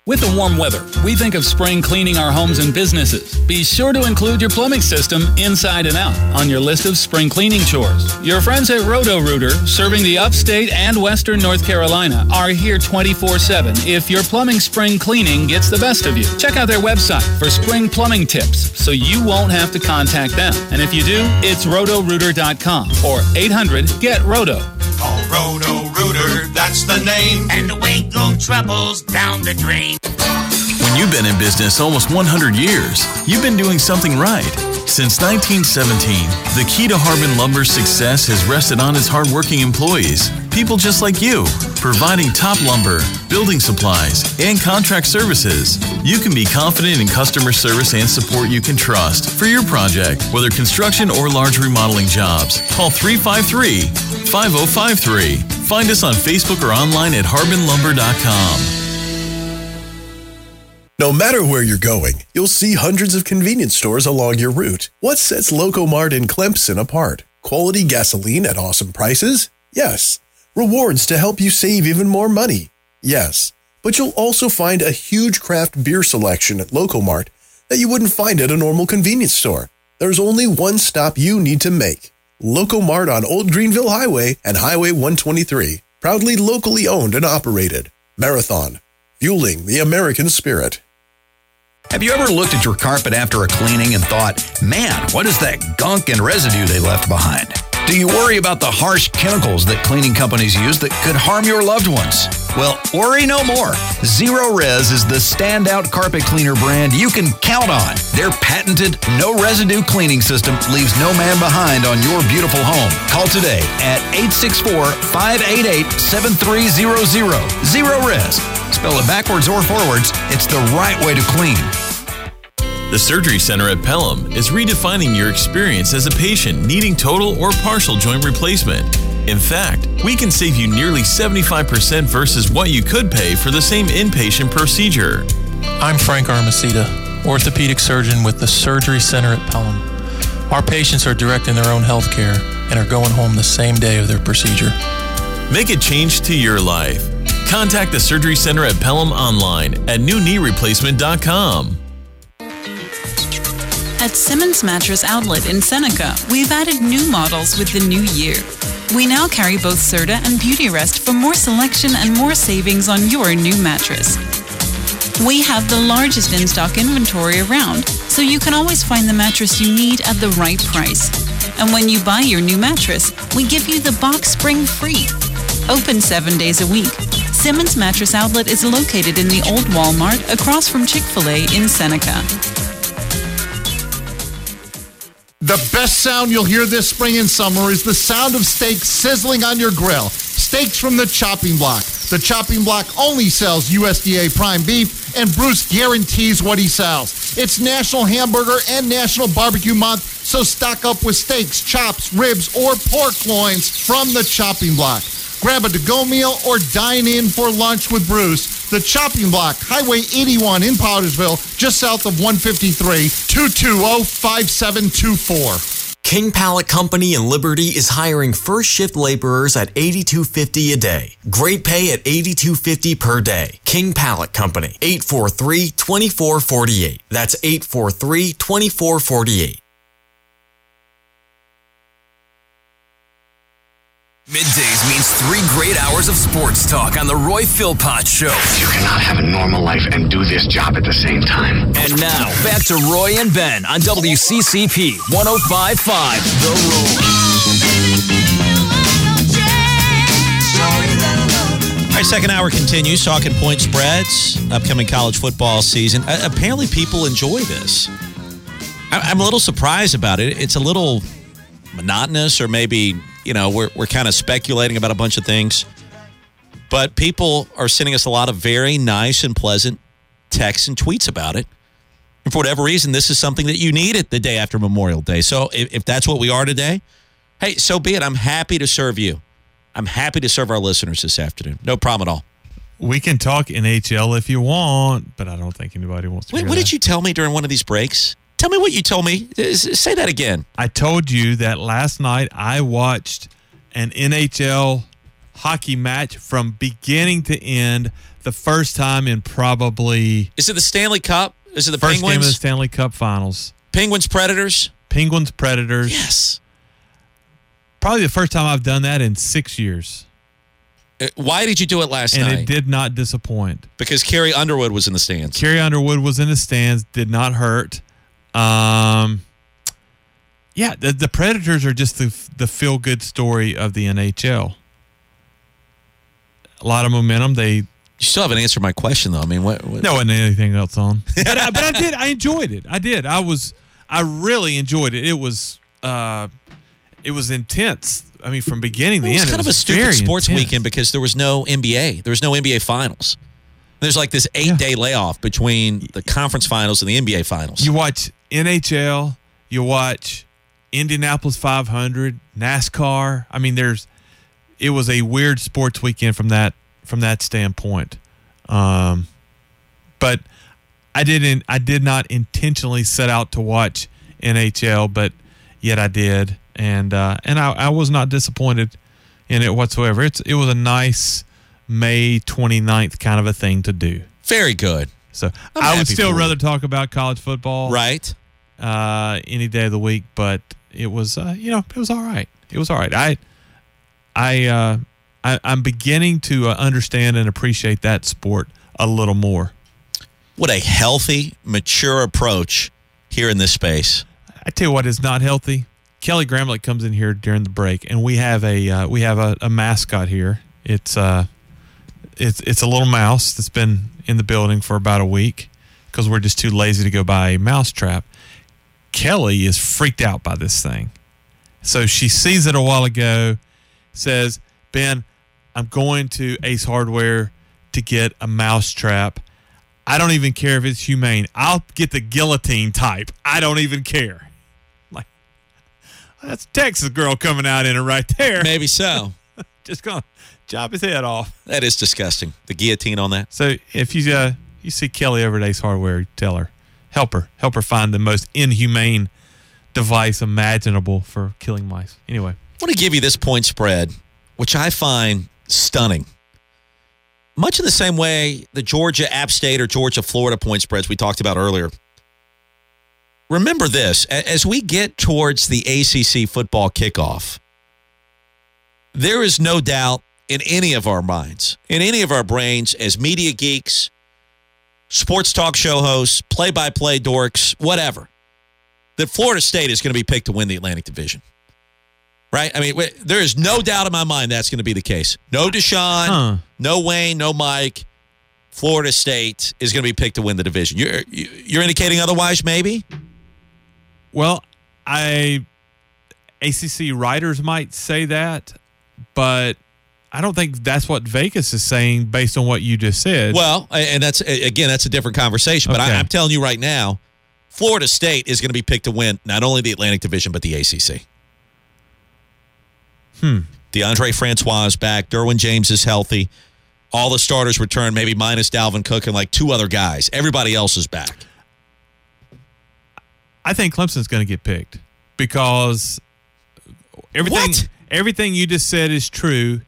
With the warm weather, we think of spring cleaning our homes and businesses. Be sure to include your plumbing system inside and out on your list of spring cleaning chores. Your friends at Roto Rooter, serving the upstate and western North Carolina, are here 24 7 if your plumbing spring cleaning gets the best of you. Check out their website for spring plumbing tips so you won't have to contact them. And if you do, it's rotorooter.com or 800 GET ROTO. Call Roto Rooter, that's the name. And away go troubles down the drain. When you've been in business almost 100 years, you've been doing something right. Since 1917, the key to Harbin Lumber's success has rested on its hardworking employees, people just like you, providing top lumber, building supplies, and contract services. You can be confident in customer service and support you can trust for your project, whether construction or large remodeling jobs. Call 353 5053. Find us on Facebook or online at harbinlumber.com. No matter where you're going, you'll see hundreds of convenience stores along your route. What sets Locomart in Clemson apart? Quality gasoline at awesome prices? Yes. Rewards to help you save even more money? Yes. But you'll also find a huge craft beer selection at Locomart that you wouldn't find at a normal convenience store. There's only one stop you need to make. Locomart on Old Greenville Highway and Highway 123. Proudly locally owned and operated. Marathon. Fueling the American spirit. Have you ever looked at your carpet after a cleaning and thought, man, what is that gunk and residue they left behind? Do you worry about the harsh chemicals that cleaning companies use that could harm your loved ones? Well, worry no more. Zerorez is the standout carpet cleaner brand you can count on. Their patented no residue cleaning system leaves no man behind on your beautiful home. Call today at 864 588 7300. Zerorez. Spell it backwards or forwards, it's the right way to clean. The Surgery Center at Pelham is redefining your experience as a patient needing total or partial joint replacement. In fact, we can save you nearly 75% versus what you could pay for the same inpatient procedure. I'm Frank Armacida, orthopedic surgeon with the Surgery Center at Pelham. Our patients are directing their own health care and are going home the same day of their procedure. Make a change to your life. Contact the Surgery Center at Pelham online at newkneereplacement.com. At Simmons Mattress Outlet in Seneca, we've added new models with the new year. We now carry both Serta and Beautyrest for more selection and more savings on your new mattress. We have the largest in stock inventory around, so you can always find the mattress you need at the right price. And when you buy your new mattress, we give you the box spring free. Open seven days a week. Simmons Mattress Outlet is located in the old Walmart across from Chick fil A in Seneca. The best sound you'll hear this spring and summer is the sound of steak sizzling on your grill. steaks from the chopping block. The chopping block only sells USDA prime beef, and Bruce guarantees what he sells. It's National Hamburger and National Barbecue Month, so stock up with steaks, chops, ribs, or pork loins from the chopping block. Grab a to-go meal or dine in for lunch with Bruce. The Chopping Block, Highway 81 in Powdersville, just south of 153, 220-5724. King Pallet Company in Liberty is hiring first shift laborers at 8250 a day. Great pay at 8250 per day. King Pallet Company, 843-2448. That's 843-2448. Middays means three great hours of sports talk on the Roy Philpott Show. You cannot have a normal life and do this job at the same time. And now, back to Roy and Ben on WCCP 1055 The All right, second hour continues. Talking point spreads, upcoming college football season. Uh, apparently, people enjoy this. I- I'm a little surprised about it. It's a little monotonous, or maybe you know we're we're kind of speculating about a bunch of things. But people are sending us a lot of very nice and pleasant texts and tweets about it. And for whatever reason, this is something that you needed the day after Memorial Day. So if, if that's what we are today, hey, so be it. I'm happy to serve you. I'm happy to serve our listeners this afternoon. No problem at all. We can talk NHL if you want, but I don't think anybody wants to. Wait, what that. did you tell me during one of these breaks? Tell me what you told me. Say that again. I told you that last night I watched an NHL hockey match from beginning to end, the first time in probably Is it the Stanley Cup? Is it the first game of the Penguins? Stanley Cup Finals. Penguins Predators? Penguins Predators. Yes. Probably the first time I've done that in six years, Uh, Why did you do it last and night? it did not disappoint. Because Carrie Underwood was in the stands. Carrie Underwood was in the stands, did not hurt. Um, yeah, the, the Predators are just the the feel good story of the NHL. A lot of momentum. They You still haven't answered my question, though. I mean, what? what no wasn't anything else on, but I, but I did. I enjoyed it. I did. I was. I really enjoyed it. It was. uh It was intense. I mean, from beginning to end. It was end, kind it of a stupid sports intense. weekend because there was no NBA. There was no NBA finals. There's like this eight day layoff between the conference finals and the NBA finals. You watch NHL, you watch Indianapolis 500, NASCAR. I mean, there's it was a weird sports weekend from that from that standpoint. Um, but I didn't I did not intentionally set out to watch NHL, but yet I did, and uh, and I, I was not disappointed in it whatsoever. It's it was a nice May 29th kind of a thing to do. Very good. So I'm I would still for you. rather talk about college football, Right. Uh, any day of the week, but it was, uh, you know, it was all right. It was all right. I, I, uh, I I'm beginning to uh, understand and appreciate that sport a little more. What a healthy, mature approach here in this space. I tell you what is not healthy. Kelly Gramlich comes in here during the break, and we have a uh, we have a, a mascot here. It's uh, it's it's a little mouse that's been in the building for about a week because we're just too lazy to go buy a mouse trap. Kelly is freaked out by this thing, so she sees it a while ago. Says, "Ben, I'm going to Ace Hardware to get a mouse trap. I don't even care if it's humane. I'll get the guillotine type. I don't even care." Like that's a Texas girl coming out in it right there. Maybe so. Just gonna chop his head off. That is disgusting. The guillotine on that. So if you uh, you see Kelly over at Ace Hardware, tell her, help her, help her find the most inhumane device imaginable for killing mice. Anyway, I want to give you this point spread, which I find stunning. Much in the same way the Georgia App State or Georgia Florida point spreads we talked about earlier. Remember this as we get towards the ACC football kickoff, there is no doubt in any of our minds, in any of our brains, as media geeks, sports talk show hosts, play by play dorks, whatever, that Florida State is going to be picked to win the Atlantic Division. Right? I mean, there is no doubt in my mind that's going to be the case. No Deshaun, Huh. no Wayne, no Mike. Florida State is going to be picked to win the division. You're you- you're indicating otherwise, maybe? well, I ACC writers might say that, but I don't think that's what Vegas is saying based on what you just said. Well, and that's again, that's a different conversation. But Okay. I, I'm telling you right now, Florida State is going to be picked to win not only the Atlantic Division but the ACC. Hmm. Deondre Francois is back. Derwin James is healthy. All the starters return, maybe minus Dalvin Cook and like two other guys. Everybody else is back. I think Clemson's going to get picked because everything everything you just said is true,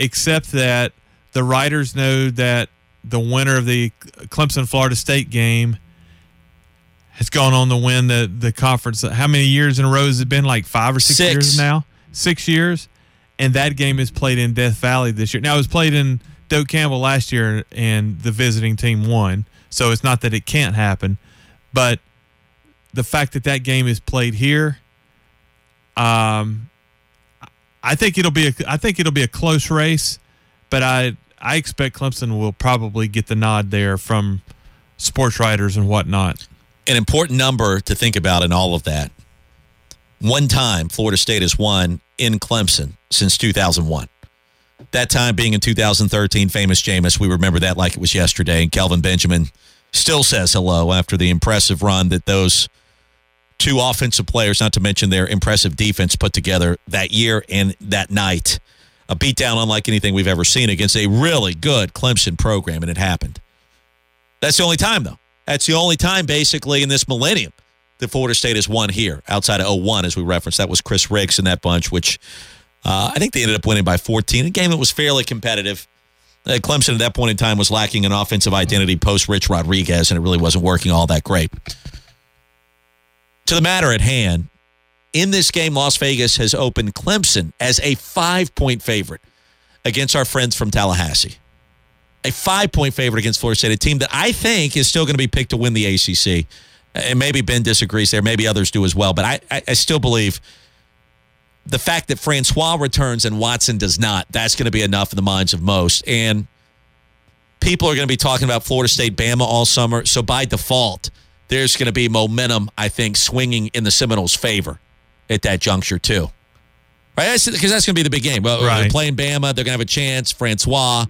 except that the writers know that the winner of the Clemson Florida State game has gone on to win the the conference. How many years in a row has it been? Like five or six, Six. years now. Six years, and that game is played in Death Valley this year. Now it was played in Doak Campbell last year, and the visiting team won. So it's not that it can't happen, but the fact that that game is played here, um, I think it'll be a I think it'll be a close race, but I I expect Clemson will probably get the nod there from sports writers and whatnot. An important number to think about in all of that. One time Florida State has won in Clemson since 2001. That time being in 2013, famous Jameis. We remember that like it was yesterday. And Kelvin Benjamin still says hello after the impressive run that those two offensive players, not to mention their impressive defense, put together that year and that night. A beatdown unlike anything we've ever seen against a really good Clemson program, and it happened. That's the only time, though. That's the only time, basically, in this millennium that Florida State has won here outside of 01, as we referenced. That was Chris Rix and that bunch, which uh, I think they ended up winning by 14. A game that was fairly competitive. Uh, Clemson at that point in time was lacking an offensive identity post Rich Rodriguez, and it really wasn't working all that great. To the matter at hand, in this game, Las Vegas has opened Clemson as a five point favorite against our friends from Tallahassee. A five point favorite against Florida State, a team that I think is still going to be picked to win the ACC. And maybe Ben disagrees there, maybe others do as well. But I, I, I still believe the fact that Francois returns and Watson does not, that's going to be enough in the minds of most. And people are going to be talking about Florida State Bama all summer. So by default, there's going to be momentum, I think, swinging in the Seminoles' favor at that juncture, too. Right? Because that's going to be the big game. Well, Right. They're playing Bama. They're going to have a chance. Francois,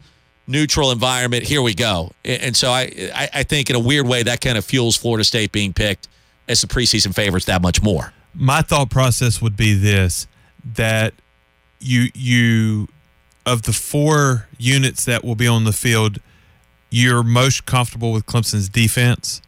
neutral environment. Here we go. And so I, I, I think in a weird way, that kind of fuels Florida State being picked as the preseason favorites that much more. My thought process would be this: that you you of the four units that will be on the field, you're most comfortable with Clemson's defense.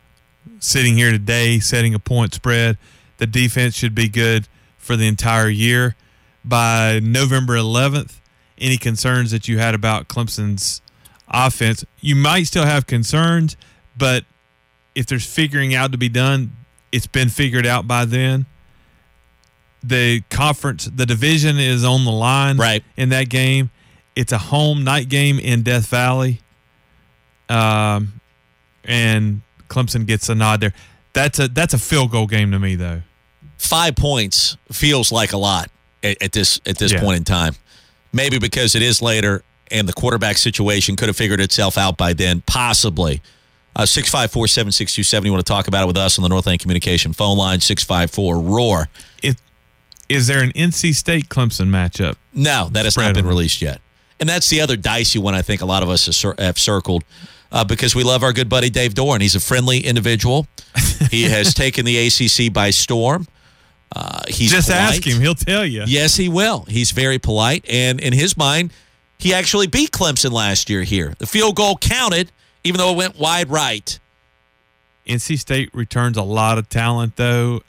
Sitting here today, setting a point spread, the defense should be good for the entire year. By November 11th, any concerns that you had about Clemson's offense, you might still have concerns, but if there's figuring out to be done, it's been figured out by then. The conference, the division is on the line right. in that game. It's a home night game in Death Valley. Um, and Clemson gets a nod there. That's a that's a field goal game to me though. Five points feels like a lot at, at this at this Yeah. point in time. Maybe because it is later and the quarterback situation could have figured itself out by then, possibly. Uh, 654 7627. You want to talk about it with us on the Northland Communication phone line, 654 Roar. If, is there an NC State Clemson matchup? No, that has not been released yet. And that's the other dicey one I think a lot of us have circled uh, because we love our good buddy Dave Doeren. He's a friendly individual. he has taken the ACC by storm. Uh, he's Just polite. ask him; he'll tell you. Yes, he will. He's very polite. And in his mind, he actually beat Clemson last year here. The field goal counted, even though it went wide right. NC State returns a lot of talent though.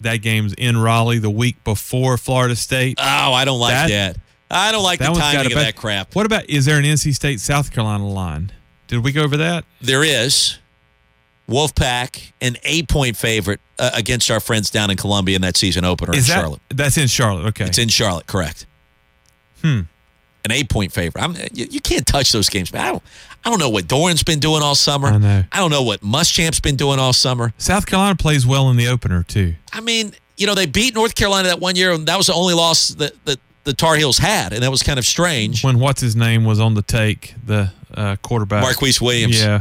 That game's in Raleigh the week before Florida State. Oh, I don't like that. I don't like the timing of that crap. What about is there an NC State South Carolina line? Did we go over that? There is Wolfpack, an eight point favorite uh, against our friends down in Columbia in that season opener Is in that Charlotte. that's in Charlotte? Okay. It's in Charlotte, correct. Hmm. An eight point favorite. I'm, you, you can't touch those games, man. I don't, I don't know what Doeren's been doing all summer. I know. I don't know what Muschamp's been doing all summer. South Carolina plays well in the opener too. I mean, you know, they beat North Carolina that one year, and that was the only loss that, that the Tar Heels had, and that was kind of strange. When what's his name was on the take, the uh, quarterback Marquise Williams. Yeah,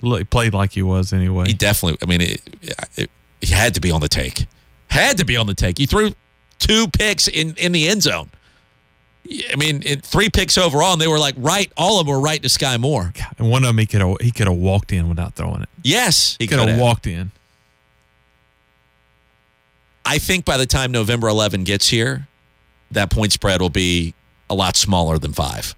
he played like he was anyway. He definitely, I mean, it, it, he had to be on the take. Had to be on the take. He threw two picks in, in the end zone. I mean, it, three picks overall, and they were like right. All of them were right to Skai Moore. And one of them he could have he could have walked in without throwing it. Yes, He could have walked in. I think by the time November 11 gets here, that point spread will be a lot smaller than five.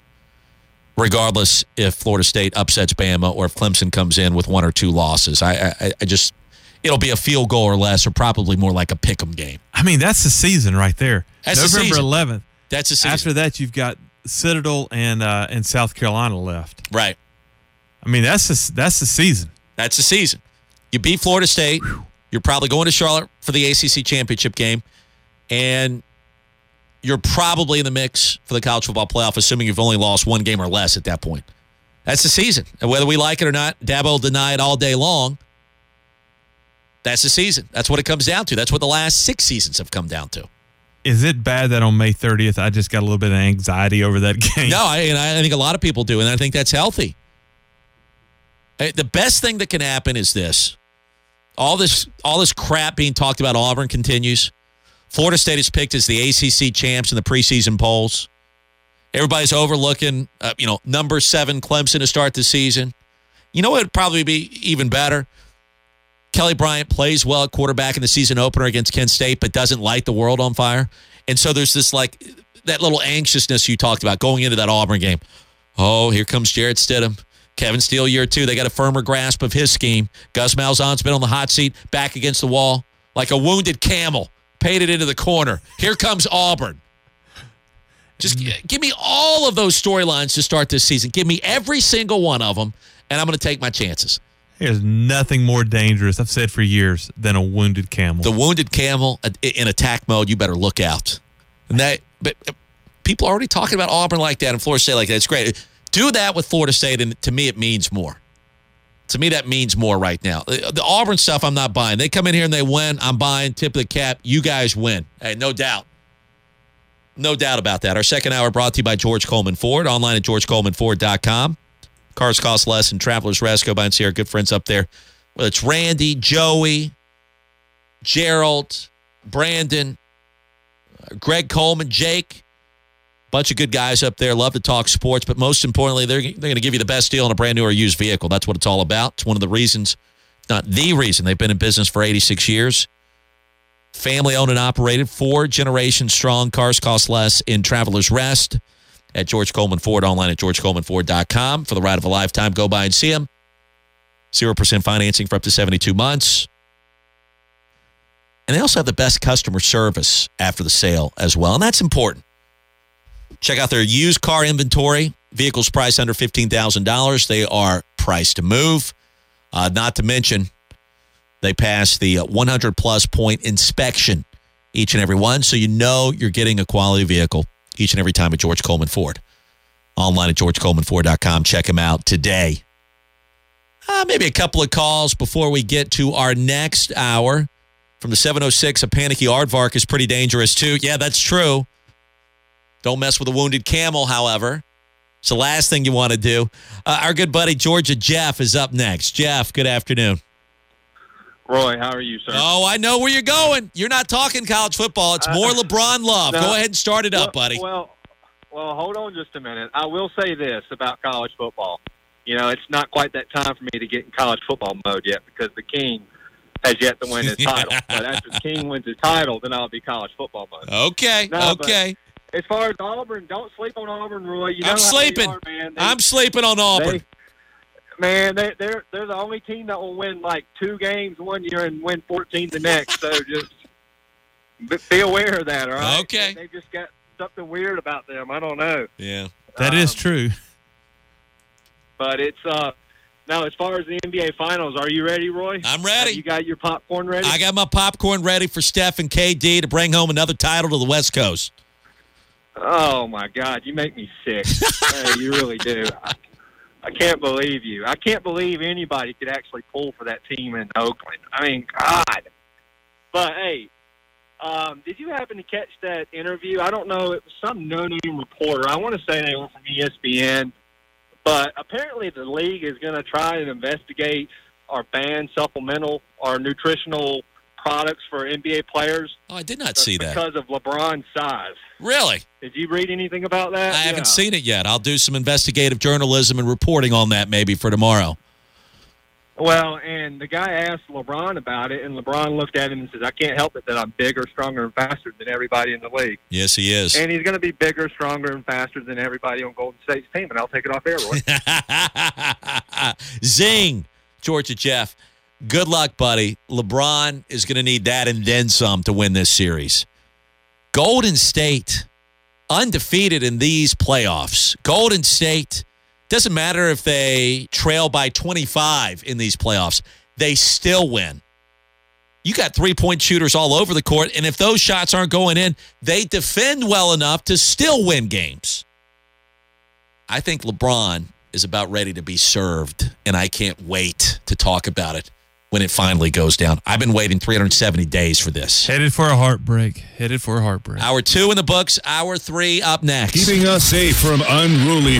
Regardless if Florida State upsets Bama or if Clemson comes in with one or two losses, I, I, I just it'll be a field goal or less, or probably more like a pick 'em game. I mean, that's the season right there. That's November season. 11th. That's the season. After that, you've got Citadel and uh, and South Carolina left. Right. I mean, that's the, that's the season. That's the season. You beat Florida State. You're probably going to Charlotte for the ACC championship game, and you're probably in the mix for the college football playoff, assuming you've only lost one game or less at that point. That's the season. And whether we like it or not, Dabo will deny it all day long. That's the season. That's what it comes down to. That's what the last six seasons have come down to. Is it bad that on May 30th I just got a little bit of anxiety over that game? No, I, and I think a lot of people do, and I think that's healthy. The best thing that can happen is this: all this, all this crap being talked about Auburn continues. Florida State is picked as the ACC champs in the preseason polls. Everybody's overlooking, uh, you know, number seven Clemson to start the season. You know what would probably be even better? Kelly Bryant plays well at quarterback in the season opener against Kent State, but doesn't light the world on fire. And so there's this like that little anxiousness you talked about going into that Auburn game. Oh, here comes Jarrett Stidham. Kevin Steele, year two. They got a firmer grasp of his scheme. Gus Malzahn's been on the hot seat, back against the wall, like a wounded camel, paid it into the corner. Here comes Auburn. Just g- give me all of those storylines to start this season. Give me every single one of them, and I'm going to take my chances. There's nothing more dangerous, I've said for years, than a wounded camel. The wounded camel in attack mode, you better look out. And that, but uh, people are already talking about Auburn like that and Florida State like that. It's great. Do that with Florida State, and to me, it means more. To me, that means more right now. The the Auburn stuff, I'm not buying. They come in here and they win. I'm buying. Tip of the cap. You guys win. Hey, no doubt. No doubt about that. Our second hour brought to you by George Coleman Ford. Online at georgecolemanford.com. Cars cost less and Travelers Rest. Go by and see our good friends up there. Well, it's Randy, Joey, Gerald, Brandon, uh, Greg Coleman, Jake. Bunch of good guys up there. Love to talk sports, but most importantly, they're, they're going to give you the best deal on a brand new or used vehicle. That's what it's all about. It's one of the reasons, not the reason, they've been in business for 86 years. Family owned and operated, four generations strong. Cars cost less in Travelers Rest at George Coleman Ford, online at georgecolemanford.com. For the ride of a lifetime, go by and see them. 0% financing for up to 72 months. And they also have the best customer service after the sale as well. And that's important. Check out their used car inventory. Vehicles priced under $15,000. They are priced to move. Uh, not to mention, they pass the uh, 100 plus point inspection each and every one. So you know you're getting a quality vehicle each and every time at George Coleman Ford. Online at georgecolemanford.com. Check them out today. Uh, maybe a couple of calls before we get to our next hour. From the 706, a panicky aardvark is pretty dangerous too. Yeah, that's true. Don't mess with a wounded camel, however. It's the last thing you want to do. Uh, our good buddy Georgia Jeff is up next. Jeff, good afternoon. Roy, how are you, sir? Oh, I know where you're going. You're not talking college football. It's more LeBron love. no. Go ahead and start it up, buddy. Well, well, hold on just a minute. I will say this about college football. You know, it's not quite that time for me to get in college football mode yet because the King has yet to win his title. But after the King wins his title, then I'll be college football mode. Okay, No, but okay. As far as Auburn, don't sleep on Auburn, Roy. You know I'm sleeping. They are, man. They- I'm sleeping on Auburn. They- man, they, they're they're the only team that will win like two games one year and win 14 the next. So just be- be aware of that. All right. Okay. They, have just got something weird about them. I don't know. yeah. That is true. But it's uh now as far as the NBA Finals, are you ready, Roy? I'm ready. Have you got your popcorn ready? I got my popcorn ready for Steph and KD to bring home another title to the West Coast. Oh my God, you make me sick. hey, you really do. I, I can't believe you. I can't believe anybody could actually pull for that team in Oakland. I mean, God. But hey, um, did you happen to catch that interview? I don't know. It was some no-name reporter. I want to say they were from ESPN, but apparently the league is going to try and investigate our banned supplemental, our nutritional products for NBA players. Oh, I did not see that. because of LeBron's size. Really? Did you read anything about that? I haven't seen it yet. I'll do some investigative journalism and reporting on that maybe for tomorrow. Well, and the guy asked LeBron about it, and LeBron looked at him and says, "I can't help it that I'm bigger, stronger, and faster than everybody in the league." Yes, he is. And he's going to be bigger, stronger, and faster than everybody on Golden State's team. And I'll take it off air, Roy. Zing, Georgia Jeff. Good luck, buddy. LeBron is going to need that and then some to win this series. Golden State, undefeated in these playoffs. Golden State, doesn't matter if they trail by 25 in these playoffs, they still win. You got three point shooters all over the court, and if those shots aren't going in, they defend well enough to still win games. I think LeBron is about ready to be served, and I can't wait to talk about it when it finally goes down. I've been waiting 370 days for this. Headed for a heartbreak. Headed for a heartbreak. Hour two in the books, hour three up next. Keeping us safe from unruly